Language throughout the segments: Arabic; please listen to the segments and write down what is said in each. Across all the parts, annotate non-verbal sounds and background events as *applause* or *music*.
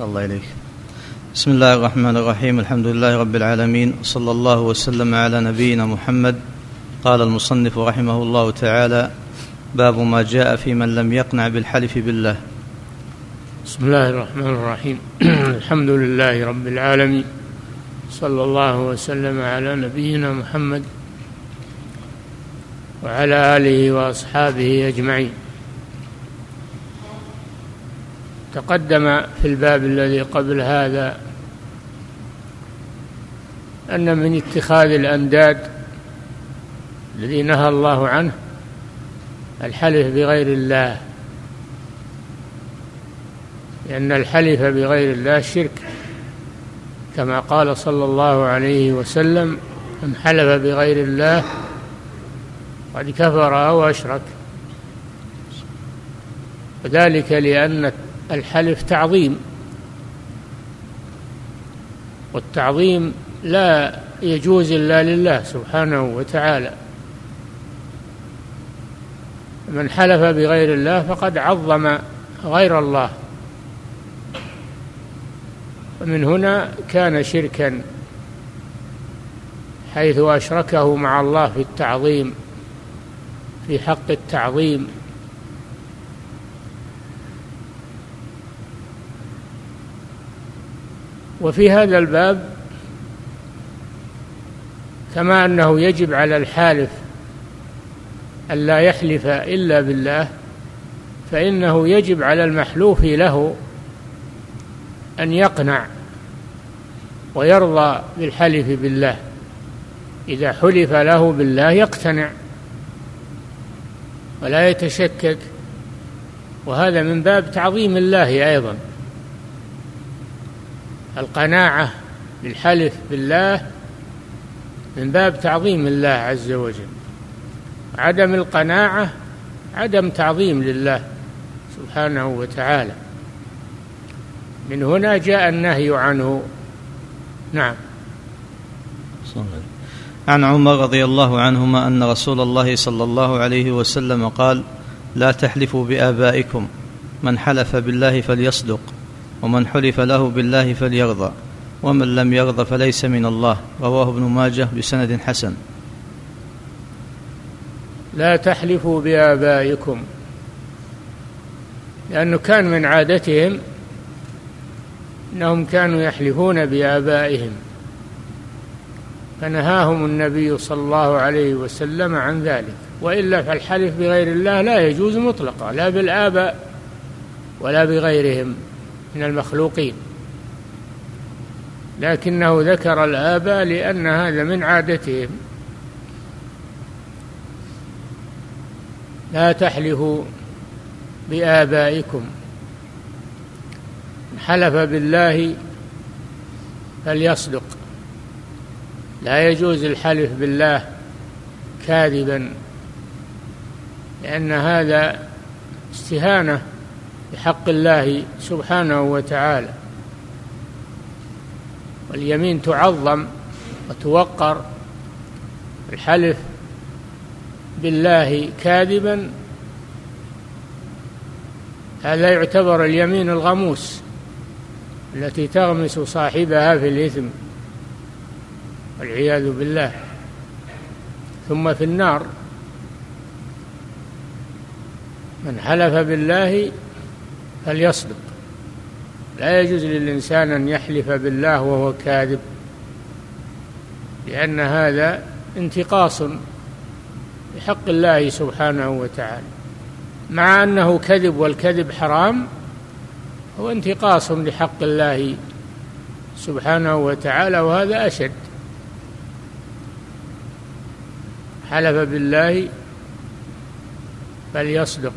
صلى الله إليك. بسم الله الرحمن الرحيم. الحمد لله رب العالمين. صلى الله وسلم على نبينا محمد. قال المصنف رحمه الله تعالى باب ما جاء في من لم يقنع بالحلف بالله. بسم الله الرحمن الرحيم. *clears throat* الحمد لله رب العالمين. صلى الله وسلم على نبينا محمد وعلى آله وأصحابه أجمعين. تقدم في الباب الذي قبل هذا أن من اتخاذ الانداد الذي نهى الله عنه الحلف بغير الله. لأن الحلف بغير الله شرك كما قال صلى الله عليه وسلم من حلف بغير الله قد كفر أو أشرك وذلك لأن الحلف تعظيم. والتعظيم لا يجوز إلا لله سبحانه وتعالى. من حلف بغير الله فقد عظم غير الله. ومن هنا كان شركا حيث أشركه مع الله في التعظيم في حق التعظيم. وفي هذا الباب كما أنه يجب على الحالف ألا يحلف إلا بالله فإنه يجب على المحلوف له أن يقنع ويرضى بالحلف بالله. إذا حلف له بالله يقتنع ولا يتشكك وهذا من باب تعظيم الله أيضا. القناعة بالحلف بالله من باب تعظيم الله عز وجل. عدم القناعة عدم تعظيم لله سبحانه وتعالى. من هنا جاء النهي عنه. نعم. الله عن عمر رضي الله عنهما أن رسول الله صلى الله عليه وسلم قال لا تحلفوا بآبائكم. من حلف بالله فليصدق. ومن حلف له بالله فليرضى ومن لم يرضى فليس من الله. رواه ابن ماجه بسند حسن. لا تحلفوا بآبائكم لأنه كان من عادتهم أنهم كانوا يحلفون بآبائهم. فنهاهم النبي صلى الله عليه وسلم عن ذلك. وإلا فالحلف بغير الله لا يجوز مطلقا لا بالآباء ولا بغيرهم. من المخلوقين. لكنه ذكر الآباء لأن هذا من عادتهم. لا تحلفوا بآبائكم. حلف بالله فليصدق. لا يجوز الحلف بالله كاذبا لأن هذا استهانة بحق الله سبحانه وتعالى. واليمين تعظم وتوقر. الحلف بالله كاذبا. هذا يعتبر اليمين الغموس التي تغمس صاحبها في الإثم والعياذ بالله. ثم في النار. من حلف بالله فليصدق. لا يجوز للإنسان أن يحلف بالله وهو كاذب لأن هذا انتقاص بحق الله سبحانه وتعالى. مع أنه كذب والكذب حرام هو انتقاص لحق الله سبحانه وتعالى وهذا أشد. حلف بالله فليصدق.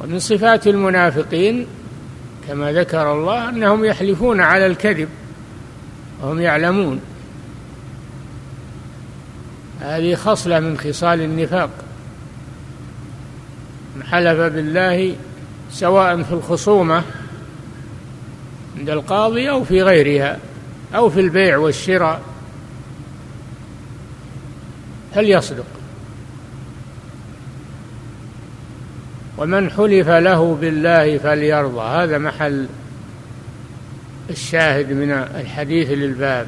ومن صفات المنافقين كما ذكر الله أنهم يحلفون على الكذب وهم يعلمون. هذه خصلة من خصال النفاق. من حلف بالله سواء في الخصومة عند القاضي أو في غيرها أو في البيع والشراء فليصدق. ومن حلف له بالله فليرضى. هذا محل الشاهد من الحديث للباب.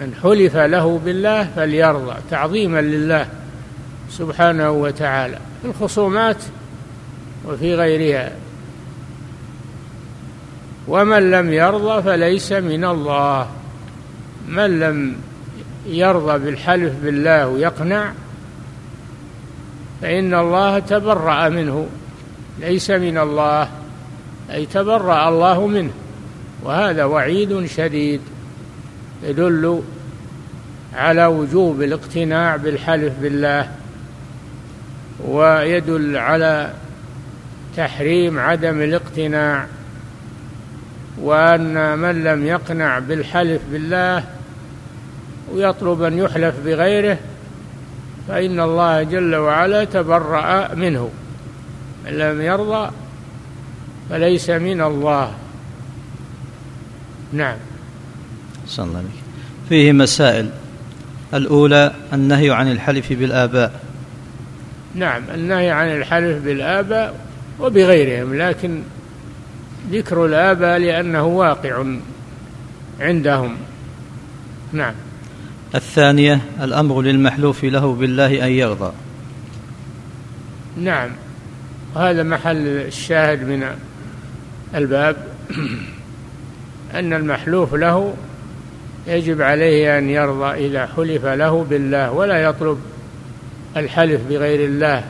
من حلف له بالله فليرضى تعظيما لله سبحانه وتعالى في الخصومات وفي غيرها. ومن لم يرضى فليس من الله. من لم يرضى بالحلف بالله ويقنع فإن الله تبرأ منه ليس من الله أي تبرأ الله منه وهذا وعيد شديد يدل على وجوب الاقتناع بالحلف بالله ويدل على تحريم عدم الاقتناع وأن من لم يقنع بالحلف بالله ويطلب أن يحلف بغيره فإن الله جل وعلا تبرأ منه. من لم يرضى فليس من الله. نعم. صلى الله عليه فيه مسائل. الأولى النهي عن الحلف بالآباء. نعم النهي عن الحلف بالآباء وبغيرهم لكن ذكر الآباء لأنه واقع عندهم. نعم. الثانية الأمر للمحلوف له بالله أن يرضى. نعم. وهذا محل الشاهد من الباب أن المحلوف له يجب عليه أن يرضى إذا حلف له بالله ولا يطلب الحلف بغير الله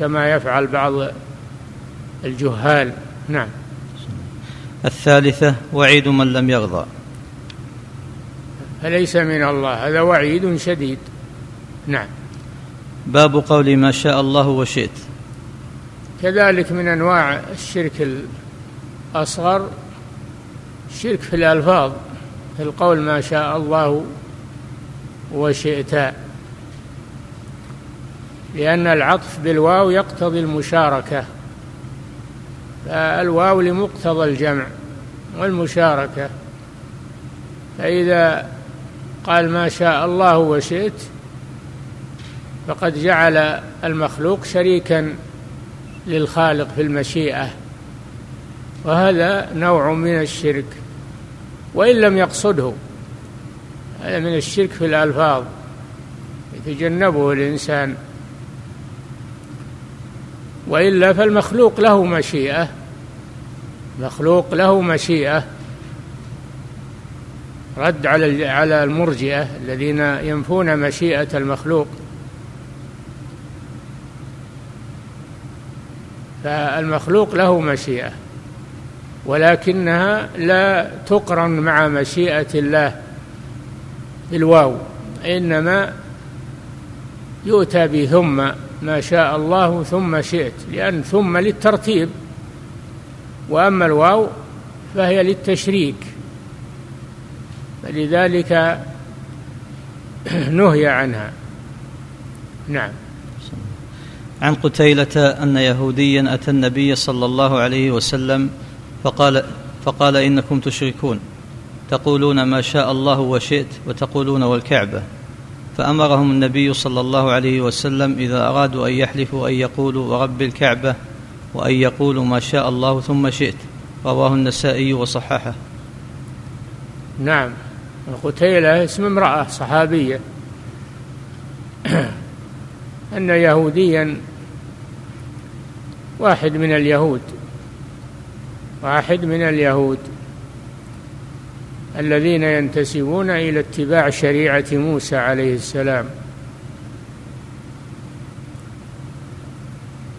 كما يفعل بعض الجهال. نعم. الثالثة وعيد من لم يرضى. فليس من الله. هذا وعيد شديد. نعم. باب قول ما شاء الله وشئت. كذلك من أنواع الشرك الأصغر الشرك في الألفاظ في القول ما شاء الله وشئت. لأن العطف بالواو يقتضي المشاركة. فالواو لمقتضى الجمع والمشاركة. فإذا قال ما شاء الله وشئت فقد جعل المخلوق شريكا للخالق في المشيئة وهذا نوع من الشرك وإن لم يقصده هذا من الشرك في الألفاظ يتجنبه الإنسان وإلا فالمخلوق له مشيئة مخلوق له مشيئة. رد على على المرجئة الذين ينفون مشيئة المخلوق. فالمخلوق له مشيئة ولكنها لا تقرن مع مشيئة الله بالواو إنما يؤتى بثم ما شاء الله ثم شئت لأن ثم للترتيب وأما الواو فهي للتشريك. فلذلك نهي عنها. نعم. عن قتيلة أن يهوديا أتى النبي صلى الله عليه وسلم فقال فقال إنكم تشركون. تقولون ما شاء الله وشئت وتقولون والكعبة. فأمرهم النبي صلى الله عليه وسلم إذا أرادوا أن يحلفوا أن يقولوا ورب الكعبة وأن يقولوا ما شاء الله ثم شئت. رواه النسائي وصححه. نعم. قتيلة اسم امرأة صحابية. *clears throat* أن يهوديا واحد من اليهود واحد من اليهود الذين ينتسبون إلى اتباع شريعة موسى عليه السلام.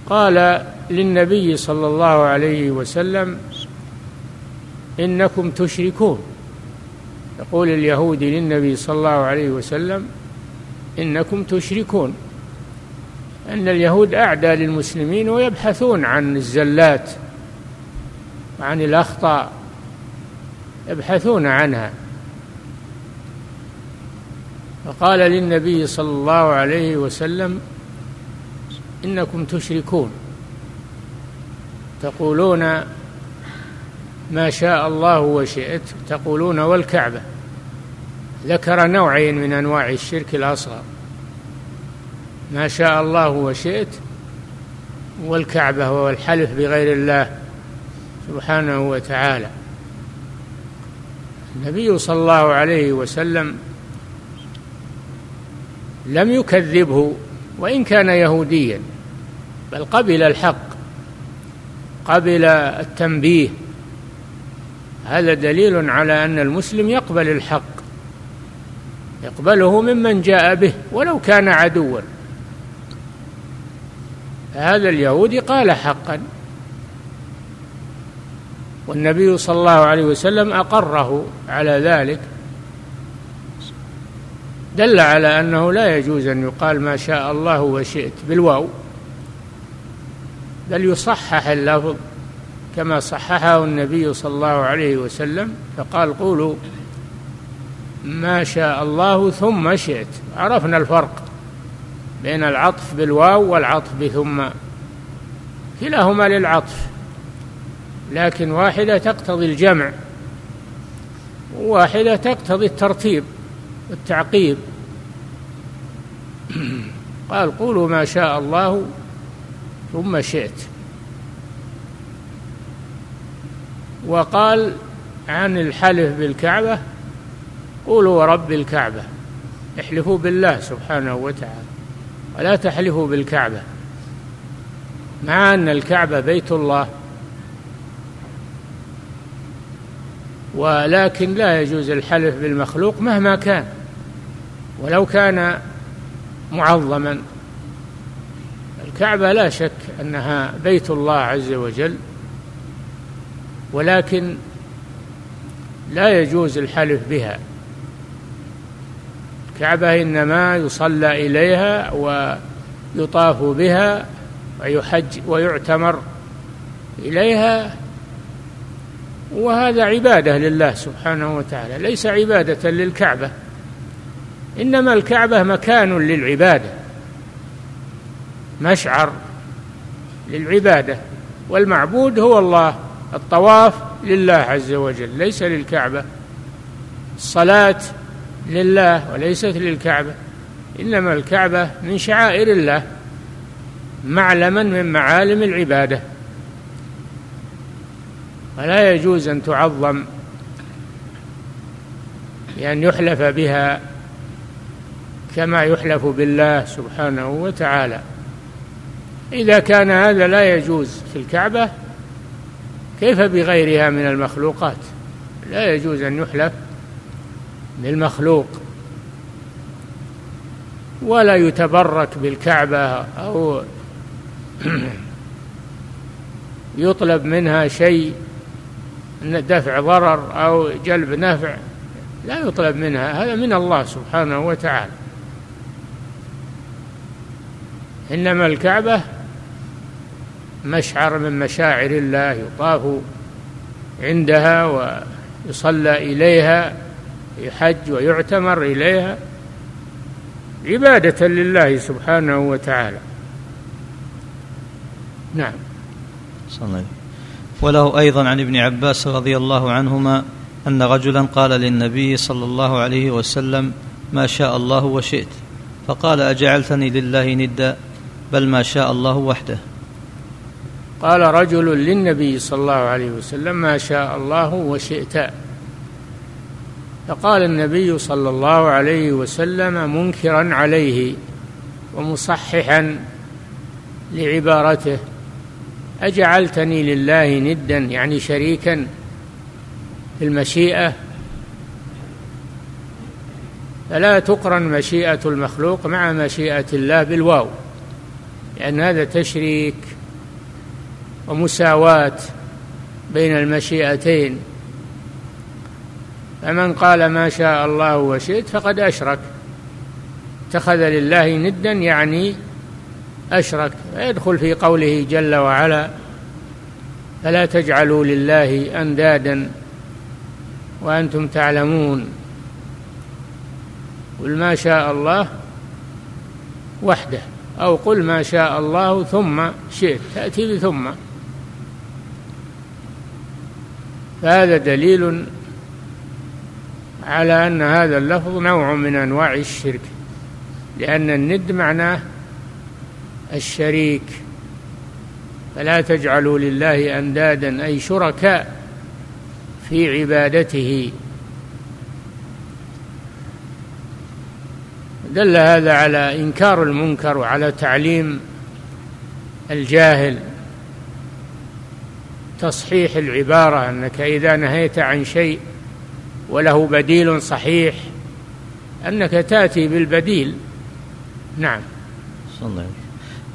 قال للنبي صلى الله عليه وسلم إنكم تشركون. يقول اليهودي للنبي صلى الله عليه وسلم إنكم تشركون. أن اليهود أعدى للمسلمين ويبحثون عن الزلات وعن الأخطاء يبحثون عنها. فقال للنبي صلى الله عليه وسلم إنكم تشركون. تقولون ما شاء الله وشئت تقولون والكعبة. ذكر نوعين من أنواع الشرك الأصغر. ما شاء الله وشئت والكعبة وهو الحلف بغير الله سبحانه وتعالى. النبي صلى الله عليه وسلم لم يكذبه وإن كان يهوديا بل قبل الحق قبل التنبيه. هذا دليل على أن المسلم يقبل الحق. يقبله ممن جاء به ولو كان عدوا. هذا اليهودي قال حقا. والنبي صلى الله عليه وسلم أقره على ذلك. دل على أنه لا يجوز أن يقال ما شاء الله وشئت بالواو. بل يصحح اللفظ كما صححه النبي صلى الله عليه وسلم فقال قولوا ما شاء الله ثم شئت. عرفنا الفرق بين العطف بالواو والعطف بثم. كلاهما للعطف لكن واحدة تقتضي الجمع وواحدة تقتضي الترتيب والتعقيب. قال قولوا ما شاء الله ثم شئت. وقال عن الحلف بالكعبة قولوا ورب الكعبة. احلفوا بالله سبحانه وتعالى. ولا تحلفوا بالكعبة. مع أن الكعبة بيت الله. ولكن لا يجوز الحلف بالمخلوق مهما كان. ولو كان معظما. الكعبة لا شك أنها بيت الله عز وجل. ولكن لا يجوز الحلف بها. الكعبة إنما يصلى إليها ويطاف بها ويحج ويعتمر إليها وهذا عبادة لله سبحانه وتعالى ليس عبادة للكعبة إنما الكعبة مكان للعبادة مشعر للعبادة والمعبود هو الله الطواف لله عز وجل ليس للكعبة الصلاة لله وليست للكعبة. إنما الكعبة من شعائر الله معلما من معالم العبادة. فلا يجوز أن تعظم بأن يحلف بها كما يحلف بالله سبحانه وتعالى. إذا كان هذا لا يجوز في الكعبة كيف بغيرها من المخلوقات؟ لا يجوز أن يحلف بالمخلوق ولا يتبرك بالكعبة أو *clears throat* يطلب منها شيء دفع ضرر أو جلب نفع لا يطلب منها هذا من الله سبحانه وتعالى. إنما الكعبة مشعر من مشاعر الله يطاف عندها ويصلى إليها. يحج ويعتمر إليها عبادة لله سبحانه وتعالى. نعم. صلى الله عليه وله أيضا عن ابن عباس رضي الله عنهما أن رجلا قال للنبي صلى الله عليه وسلم ما شاء الله وشئت. فقال أجعلتني لله ندا بل ما شاء الله وحده. قال رجل للنبي صلى الله عليه وسلم ما شاء الله وشئت. فقال النبي صلى الله عليه وسلم منكرا عليه ومصححا لعبارته أجعلتني لله ندا يعني شريكا في المشيئة فلا تقرن مشيئة المخلوق مع مشيئة الله بالواو لأن هذا تشريك ومساواة بين المشيئتين. فمن قال ما شاء الله وشئت فقد أشرك. اتخذ لله ندا يعني أشرك. يدخل في قوله جل وعلا فلا تجعلوا لله أندادا وأنتم تعلمون قل ما شاء الله وحده أو قل ما شاء الله ثم شئت تأتي بثم. فهذا دليل على أن هذا اللفظ نوع من أنواع الشرك لأن الند معناه الشريك. فلا تجعلوا لله أندادا أي شركاء في عبادته. دل هذا على إنكار المنكر وعلى تعليم الجاهل. تصحيح العبارة أنك إذا نهيت عن شيء وله بديل صحيح. أنك تأتي بالبديل. نعم. صلى الله عليه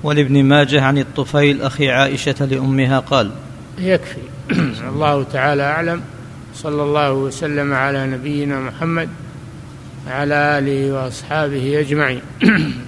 ولابن ماجه عن الطفيل أخي عائشة لأمها قال يكفي. *clears throat* الله تعالى أعلم. صلى الله وسلم على نبينا محمد وعلى آله وأصحابه أجمعين. *clears throat*